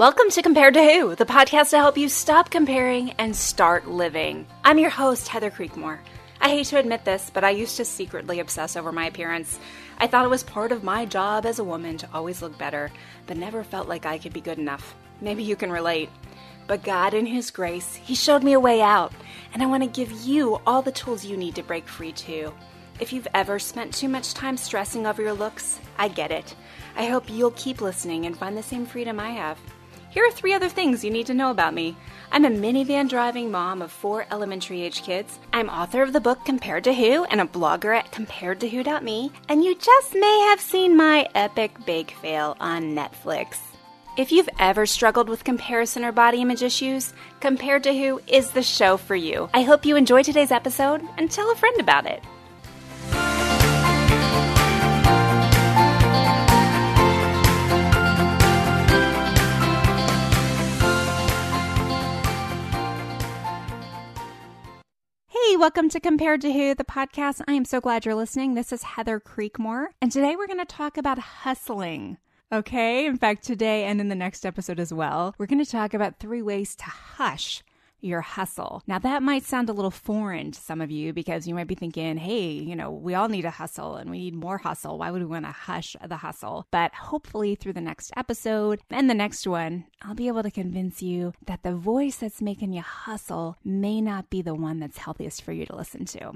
Welcome to Compared to Who, the podcast to help you stop comparing and start living. I'm your host, Heather Creekmore. I hate to admit this, but I used to secretly obsess over my appearance. I thought it was part of my job as a woman to always look better, but never felt like I could be good enough. Maybe you can relate. But God, in His grace, He showed me a way out, and I want to give you all the tools you need to break free too. If you've ever spent too much time stressing over your looks, I get it. I hope you'll keep listening and find the same freedom I have. Here are three other things you need to know about me. I'm a minivan driving mom of four elementary age kids. I'm author of the book Compared to Who and a blogger at comparedtowho.me. And you just may have seen my epic bake fail on Netflix. If you've ever struggled with comparison or body image issues, Compared to Who is the show for you. I hope you enjoy today's episode and tell a friend about it. Welcome to Compared to Who, the podcast. I am so glad you're listening. This is Heather Creekmore, and today we're going to talk about hustling. Okay, in fact, today and in the next episode as well, we're going to talk about three ways to hush your hustle. Now, that might sound a little foreign to some of you because you might be thinking, hey, you know, we all need a hustle and we need more hustle. Why would we want to hush the hustle? But hopefully, through the next episode and the next one, I'll be able to convince you that the voice that's making you hustle may not be the one that's healthiest for you to listen to.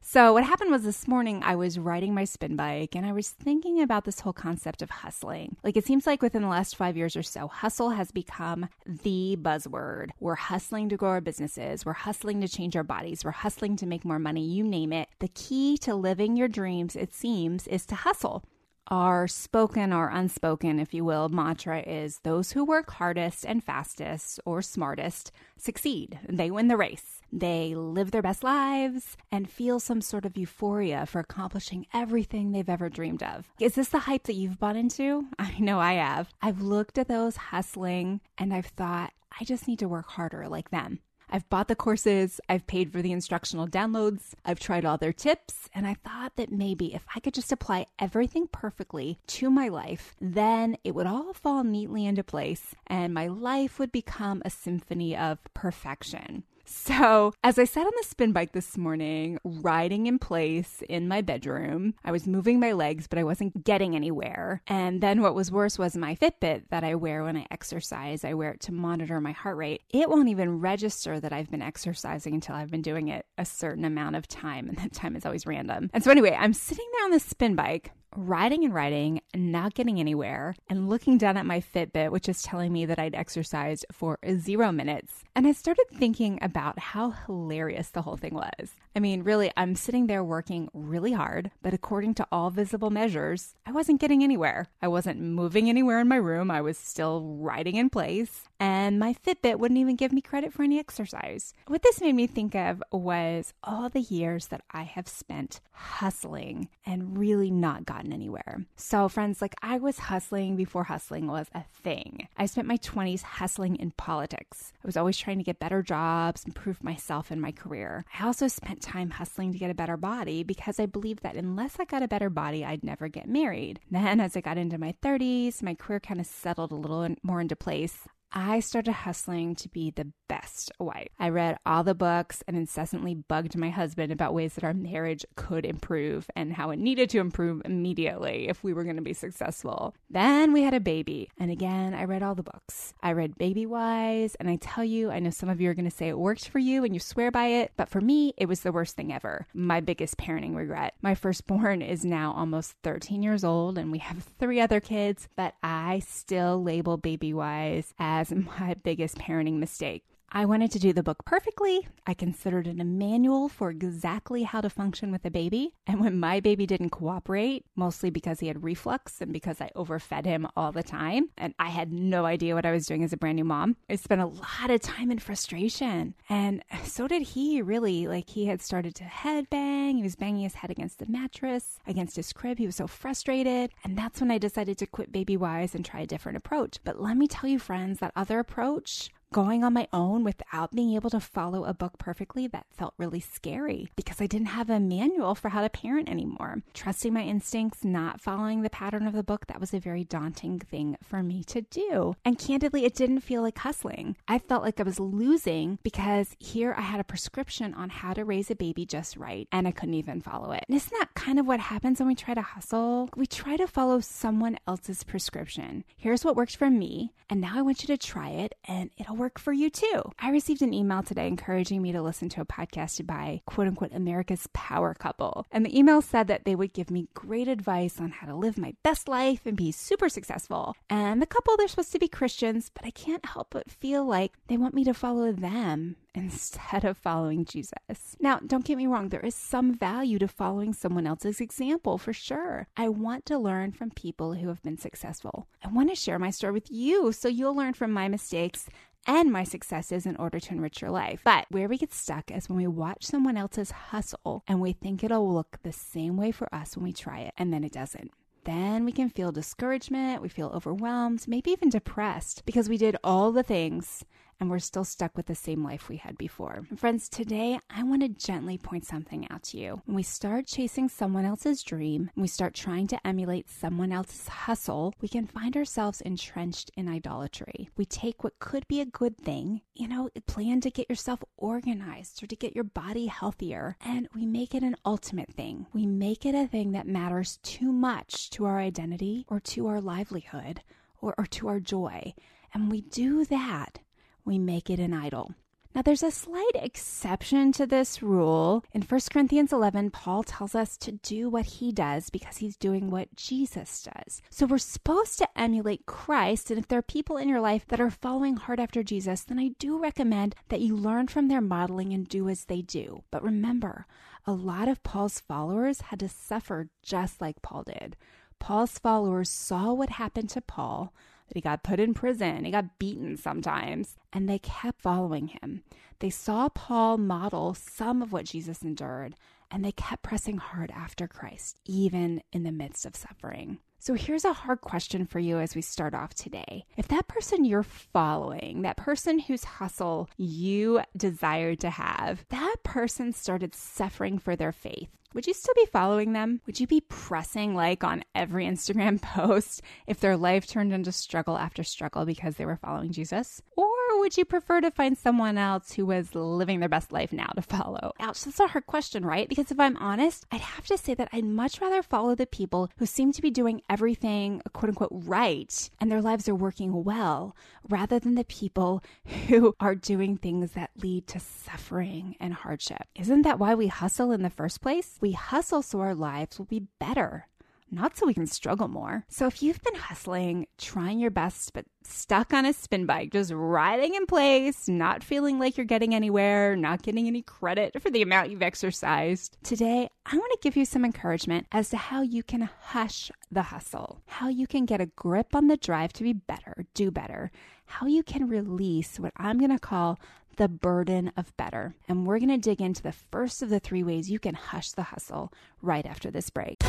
So, what happened was this morning I was riding my spin bike and I was thinking about this whole concept of hustling. Like, it seems like within the last five years or so, hustle has become the buzzword. We're hustling to grow our businesses, we're hustling to change our bodies, we're hustling to make more money, you name it. The key to living your dreams, it seems, is to hustle. Our spoken or unspoken, if you will, mantra is those who work hardest and fastest or smartest succeed. They win the race. They live their best lives and feel some sort of euphoria for accomplishing everything they've ever dreamed of. Is this the hype that you've bought into? I know I have. I've looked at those hustling and I've thought, I just need to work harder like them. I've bought the courses, I've paid for the instructional downloads, I've tried all their tips, and I thought that maybe if I could just apply everything perfectly to my life, then it would all fall neatly into place and my life would become a symphony of perfection. So, as I sat on the spin bike this morning, riding in place in my bedroom, I was moving my legs, but I wasn't getting anywhere. And then what was worse was my Fitbit that I wear when I exercise. I wear it to monitor my heart rate. It won't even register that I've been exercising until I've been doing it a certain amount of time, and that time is always random. And so, anyway, I'm sitting there on the spin bike riding and riding, not getting anywhere, and looking down at my Fitbit, which is telling me that I'd exercised for zero minutes. And I started thinking about how hilarious the whole thing was. I mean, really, I'm sitting there working really hard, but according to all visible measures, I wasn't getting anywhere. I wasn't moving anywhere in my room. I was still riding in place, and my Fitbit wouldn't even give me credit for any exercise. What this made me think of was all the years that I have spent hustling and really not gotten anywhere. So, friends, like I was hustling before hustling was a thing. I spent my 20s hustling in politics. I was always trying to get better jobs, improve myself and my career. I also spent time hustling to get a better body because I believed that unless I got a better body, I'd never get married. Then, as I got into my 30s, my career kind of settled a little more into place. I started hustling to be the best wife. I read all the books and incessantly bugged my husband about ways that our marriage could improve and how it needed to improve immediately if we were going to be successful. Then we had a baby. And again, I read all the books. I read Baby Wise. And I tell you, I know some of you are going to say it worked for you and you swear by it. But for me, it was the worst thing ever. My biggest parenting regret. My firstborn is now almost 13 years old and we have three other kids, but I still label Baby Wise as my biggest parenting mistake. I wanted to do the book perfectly. I considered it a manual for exactly how to function with a baby. And when my baby didn't cooperate, mostly because he had reflux and because I overfed him all the time, and I had no idea what I was doing as a brand new mom, I spent a lot of time in frustration. And so did he, really. Like, he had started to headbang. He was banging his head against the mattress, against his crib. He was so frustrated. And that's when I decided to quit Baby Wise and try a different approach. But let me tell you, friends, that other approach going on my own without being able to follow a book perfectly, that felt really scary because I didn't have a manual for how to parent anymore. Trusting my instincts, not following the pattern of the book, that was a very daunting thing for me to do. And candidly, it didn't feel like hustling. I felt like I was losing because here I had a prescription on how to raise a baby just right, and I couldn't even follow it. And isn't that kind of what happens when we try to hustle? We try to follow someone else's prescription. Here's what works for me, and now I want you to try it, and it'll work for you too. I received an email today encouraging me to listen to a podcast by quote unquote America's Power Couple. And the email said that they would give me great advice on how to live my best life and be super successful. And the couple, they're supposed to be Christians, but I can't help but feel like they want me to follow them instead of following Jesus. Now, don't get me wrong, there is some value to following someone else's example for sure. I want to learn from people who have been successful. I want to share my story with you so you'll learn from my mistakes and my successes in order to enrich your life. But where we get stuck is when we watch someone else's hustle and we think it'll look the same way for us when we try it, and then it doesn't then we can feel discouragement, we feel overwhelmed, maybe even depressed because we did all the things and we're still stuck with the same life we had before. friends, today I want to gently point something out to you. When we start chasing someone else's dream, we start trying to emulate someone else's hustle, we can find ourselves entrenched in idolatry. We take what could be a good thing, you know, plan to get yourself organized or to get your body healthier, and we make it an ultimate thing. We make it a thing that matters too much to our identity or to our livelihood or, or to our joy. And we do that we make it an idol. Now, there's a slight exception to this rule. In 1 Corinthians 11, Paul tells us to do what he does because he's doing what Jesus does. So we're supposed to emulate Christ. And if there are people in your life that are following hard after Jesus, then I do recommend that you learn from their modeling and do as they do. But remember, a lot of Paul's followers had to suffer just like Paul did. Paul's followers saw what happened to Paul that he got put in prison, he got beaten sometimes, and they kept following him. They saw Paul model some of what Jesus endured, and they kept pressing hard after Christ, even in the midst of suffering. So here's a hard question for you as we start off today. If that person you're following, that person whose hustle you desired to have, that person started suffering for their faith, would you still be following them? Would you be pressing like on every Instagram post if their life turned into struggle after struggle because they were following Jesus? Or would you prefer to find someone else who was living their best life now to follow? Ouch, that's a hard question, right? Because if I'm honest, I'd have to say that I'd much rather follow the people who seem to be doing everything uh, quote unquote right and their lives are working well rather than the people who are doing things that lead to suffering and hardship. Isn't that why we hustle in the first place? We hustle so our lives will be better not so we can struggle more. So if you've been hustling, trying your best, but stuck on a spin bike, just riding in place, not feeling like you're getting anywhere, not getting any credit for the amount you've exercised, today I want to give you some encouragement as to how you can hush the hustle, how you can get a grip on the drive to be better, do better, how you can release what I'm going to call the burden of better. And we're going to dig into the first of the three ways you can hush the hustle right after this break.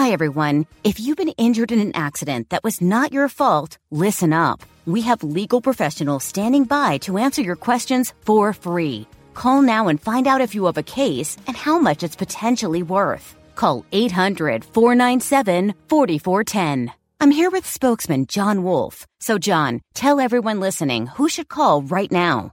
Hi, everyone. If you've been injured in an accident that was not your fault, listen up. We have legal professionals standing by to answer your questions for free. Call now and find out if you have a case and how much it's potentially worth. Call 800 497 4410. I'm here with spokesman John Wolf. So, John, tell everyone listening who should call right now.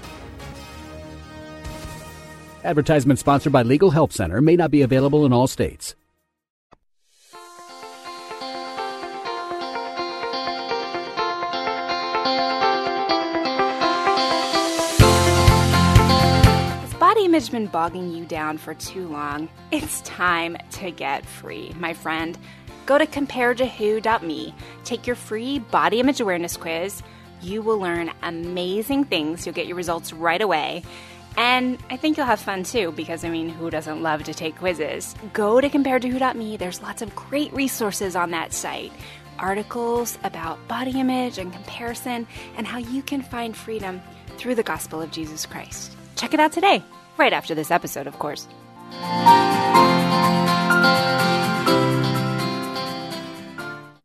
Advertisement sponsored by Legal Help Center may not be available in all states. Has body image been bogging you down for too long, it's time to get free, my friend. Go to comparedtowho.me, take your free body image awareness quiz, You will learn amazing things. You'll get your results right away. And I think you'll have fun too, because I mean, who doesn't love to take quizzes? Go to comparedtowho.me. There's lots of great resources on that site. Articles about body image and comparison, and how you can find freedom through the gospel of Jesus Christ. Check it out today, right after this episode, of course.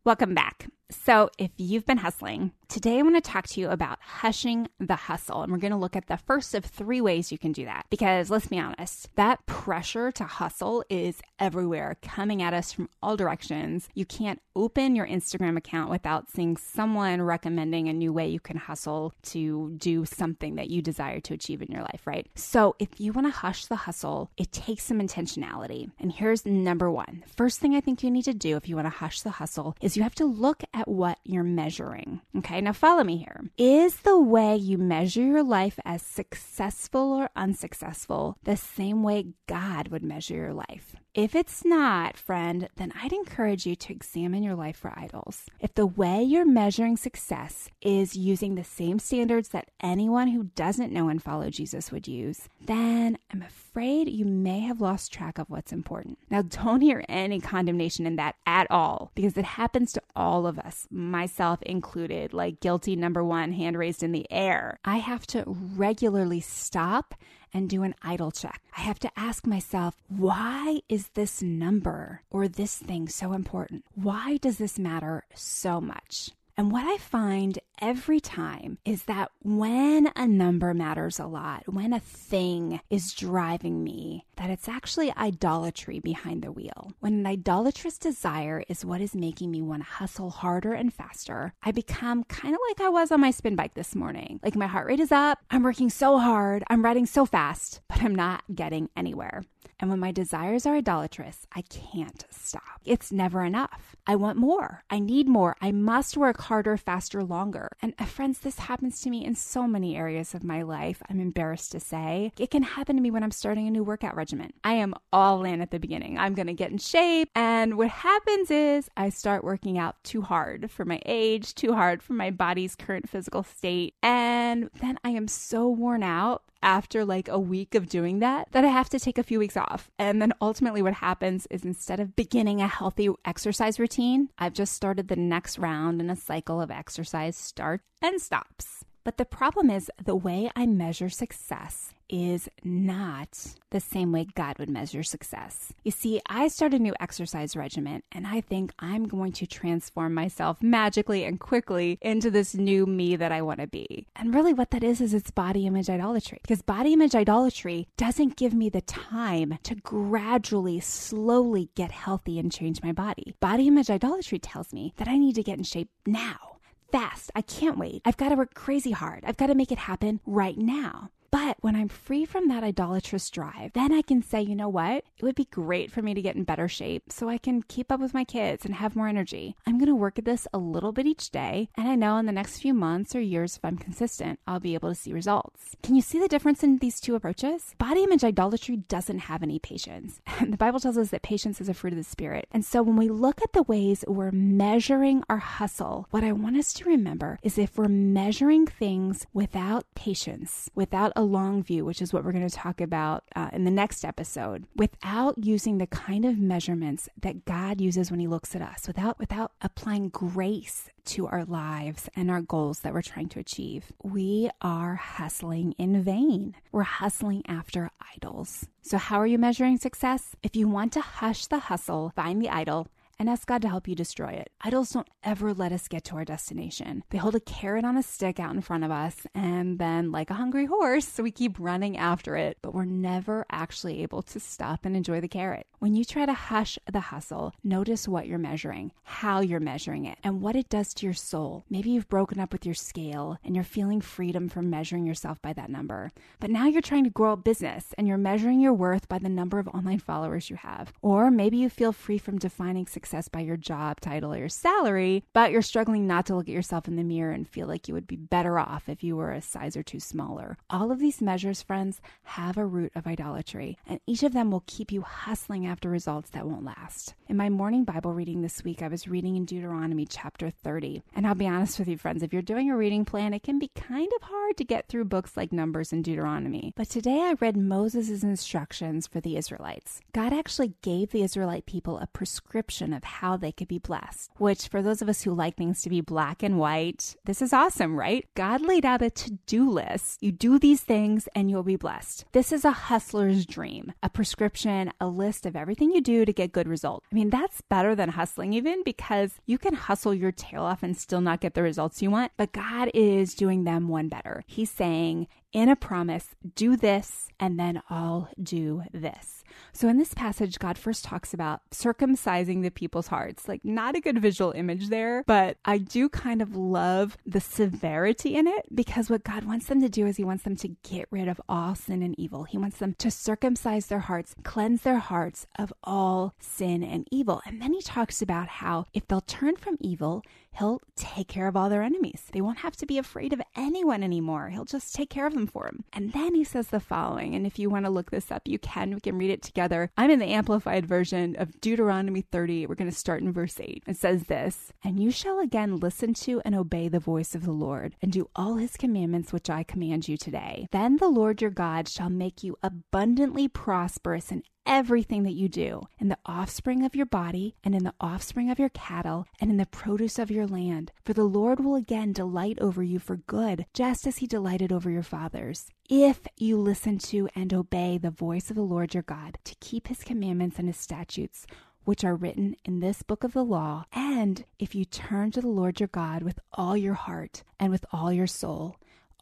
Welcome back. So, if you've been hustling, today I want to talk to you about hushing the hustle. And we're going to look at the first of three ways you can do that. Because let's be honest, that pressure to hustle is everywhere, coming at us from all directions. You can't open your Instagram account without seeing someone recommending a new way you can hustle to do something that you desire to achieve in your life, right? So, if you want to hush the hustle, it takes some intentionality. And here's number one first thing I think you need to do if you want to hush the hustle is you have to look at what you're measuring. Okay, now follow me here. Is the way you measure your life as successful or unsuccessful the same way God would measure your life? If it's not, friend, then I'd encourage you to examine your life for idols. If the way you're measuring success is using the same standards that anyone who doesn't know and follow Jesus would use, then I'm afraid you may have lost track of what's important. Now, don't hear any condemnation in that at all, because it happens to all of us, myself included, like guilty number one, hand raised in the air. I have to regularly stop and do an idol check. I have to ask myself, why is this number or this thing so important? Why does this matter so much? And what I find every time is that when a number matters a lot, when a thing is driving me, that it's actually idolatry behind the wheel. When an idolatrous desire is what is making me want to hustle harder and faster, I become kind of like I was on my spin bike this morning. Like my heart rate is up, I'm working so hard, I'm riding so fast, but I'm not getting anywhere. And when my desires are idolatrous, I can't stop. It's never enough. I want more. I need more. I must work harder, faster, longer. And uh, friends, this happens to me in so many areas of my life. I'm embarrassed to say. It can happen to me when I'm starting a new workout regimen. I am all in at the beginning. I'm going to get in shape. And what happens is I start working out too hard for my age, too hard for my body's current physical state. And then I am so worn out after like a week of doing that that I have to take a few weeks off. And then ultimately, what happens is instead of beginning a healthy exercise routine, I've just started the next round in a cycle of exercise starts and stops. But the problem is the way I measure success is not the same way God would measure success. You see, I start a new exercise regimen and I think I'm going to transform myself magically and quickly into this new me that I want to be. And really, what that is, is it's body image idolatry. Because body image idolatry doesn't give me the time to gradually, slowly get healthy and change my body. Body image idolatry tells me that I need to get in shape now fast. I can't wait. I've got to work crazy hard. I've got to make it happen right now. But when I'm free from that idolatrous drive, then I can say, you know what? It would be great for me to get in better shape so I can keep up with my kids and have more energy. I'm going to work at this a little bit each day. And I know in the next few months or years, if I'm consistent, I'll be able to see results. Can you see the difference in these two approaches? Body image idolatry doesn't have any patience. And the Bible tells us that patience is a fruit of the Spirit. And so when we look at the ways we're measuring our hustle, what I want us to remember is if we're measuring things without patience, without a long view, which is what we're going to talk about uh, in the next episode, without using the kind of measurements that God uses when He looks at us, without without applying grace to our lives and our goals that we're trying to achieve, we are hustling in vain. We're hustling after idols. So, how are you measuring success? If you want to hush the hustle, find the idol and ask God to help you destroy it. Idols don't ever let us get to our destination. They hold a carrot on a stick out in front of us, and then, like a hungry horse, we keep running after it, but we're never actually able to stop and enjoy the carrot. When you try to hush the hustle, notice what you're measuring, how you're measuring it, and what it does to your soul. Maybe you've broken up with your scale and you're feeling freedom from measuring yourself by that number. But now you're trying to grow a business and you're measuring your worth by the number of online followers you have. Or maybe you feel free from defining success by your job title or your salary, but you're struggling not to look at yourself in the mirror and feel like you would be better off if you were a size or two smaller. All of these measures, friends, have a root of idolatry, and each of them will keep you hustling after results that won't last. In my morning Bible reading this week, I was reading in Deuteronomy chapter 30. And I'll be honest with you, friends, if you're doing a reading plan, it can be kind of hard to get through books like Numbers and Deuteronomy. But today I read Moses' instructions for the Israelites. God actually gave the Israelite people a prescription of how they could be blessed, which for those of us who like things to be black and white, this is awesome, right? God laid out a to do list. You do these things and you'll be blessed. This is a hustler's dream, a prescription, a list of everything you do to get good results. I mean, that's better than hustling, even because you can hustle your tail off and still not get the results you want, but God is doing them one better. He's saying, in a promise, do this, and then I'll do this. So in this passage, God first talks about circumcising the people's hearts. Like, not a good visual image there, but I do kind of love the severity in it because what God wants them to do is He wants them to get rid of all sin and evil. He wants them to circumcise their hearts, cleanse their hearts of all sin and evil. And then He talks about how if they'll turn from evil, He'll take care of all their enemies. They won't have to be afraid of anyone anymore. He'll just take care of them for them. And then he says the following, and if you want to look this up, you can. We can read it together. I'm in the amplified version of Deuteronomy 30. We're going to start in verse 8. It says this And you shall again listen to and obey the voice of the Lord, and do all his commandments which I command you today. Then the Lord your God shall make you abundantly prosperous in everything that you do, in the offspring of your body, and in the offspring of your cattle, and in the produce of your land. For the Lord will again delight over you for good, just as he delighted over your fathers. If you listen to and obey the voice of the Lord your God, to keep his commandments and his statutes, which are written in this book of the law, and if you turn to the Lord your God with all your heart and with all your soul,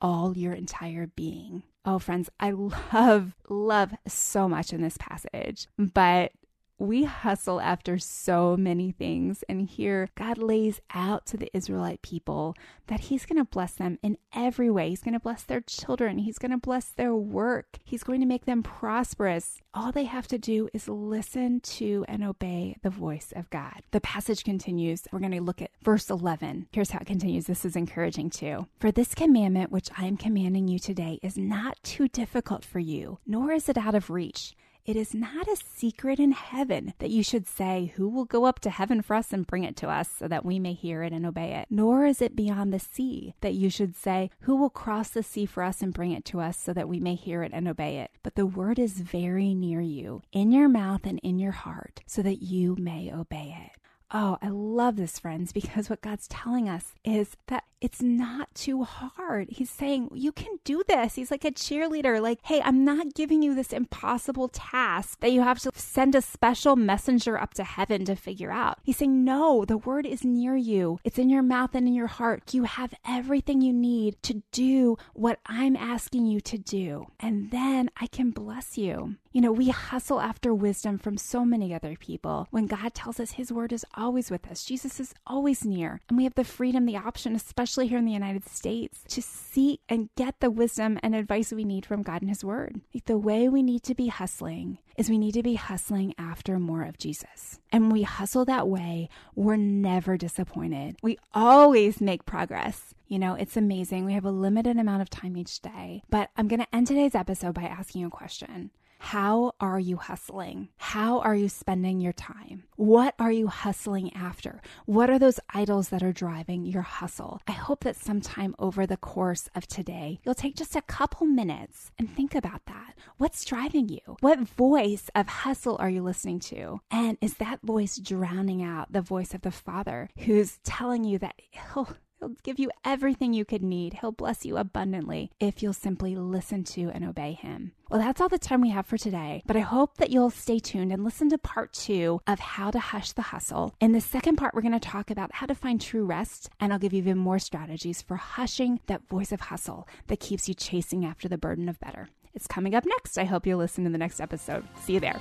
all your entire being. Oh, friends, I love, love so much in this passage, but we hustle after so many things. And here, God lays out to the Israelite people that He's going to bless them in every way. He's going to bless their children, He's going to bless their work, He's going to make them prosperous. All they have to do is listen to and obey the voice of God. The passage continues. We're going to look at verse 11. Here's how it continues. This is encouraging too. For this commandment, which I am commanding you today, is not too difficult for you, nor is it out of reach. It is not a secret in heaven that you should say, Who will go up to heaven for us and bring it to us so that we may hear it and obey it? Nor is it beyond the sea that you should say, Who will cross the sea for us and bring it to us so that we may hear it and obey it? But the word is very near you, in your mouth and in your heart, so that you may obey it. Oh, I love this, friends, because what God's telling us is that it's not too hard. He's saying, You can do this. He's like a cheerleader, like, Hey, I'm not giving you this impossible task that you have to send a special messenger up to heaven to figure out. He's saying, No, the word is near you, it's in your mouth and in your heart. You have everything you need to do what I'm asking you to do. And then I can bless you. You know, we hustle after wisdom from so many other people when God tells us His word is always with us. Jesus is always near. And we have the freedom, the option, especially here in the United States, to seek and get the wisdom and advice we need from God and His word. The way we need to be hustling is we need to be hustling after more of Jesus. And when we hustle that way, we're never disappointed. We always make progress. You know, it's amazing. We have a limited amount of time each day. But I'm going to end today's episode by asking a question. How are you hustling? How are you spending your time? What are you hustling after? What are those idols that are driving your hustle? I hope that sometime over the course of today, you'll take just a couple minutes and think about that. What's driving you? What voice of hustle are you listening to? And is that voice drowning out the voice of the Father who's telling you that he'll He'll give you everything you could need. He'll bless you abundantly if you'll simply listen to and obey Him. Well, that's all the time we have for today, but I hope that you'll stay tuned and listen to part two of how to hush the hustle. In the second part, we're going to talk about how to find true rest, and I'll give you even more strategies for hushing that voice of hustle that keeps you chasing after the burden of better. It's coming up next. I hope you'll listen to the next episode. See you there.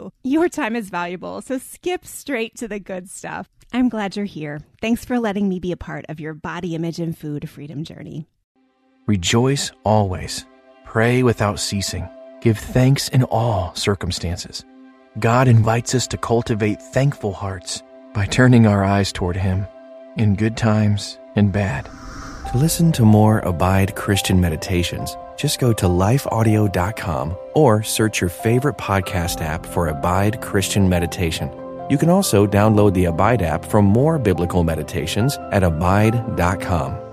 you. Your time is valuable, so skip straight to the good stuff. I'm glad you're here. Thanks for letting me be a part of your body image and food freedom journey. Rejoice always. Pray without ceasing. Give thanks in all circumstances. God invites us to cultivate thankful hearts by turning our eyes toward Him in good times and bad. To listen to more Abide Christian meditations, just go to lifeaudio.com or search your favorite podcast app for Abide Christian Meditation. You can also download the Abide app for more biblical meditations at abide.com.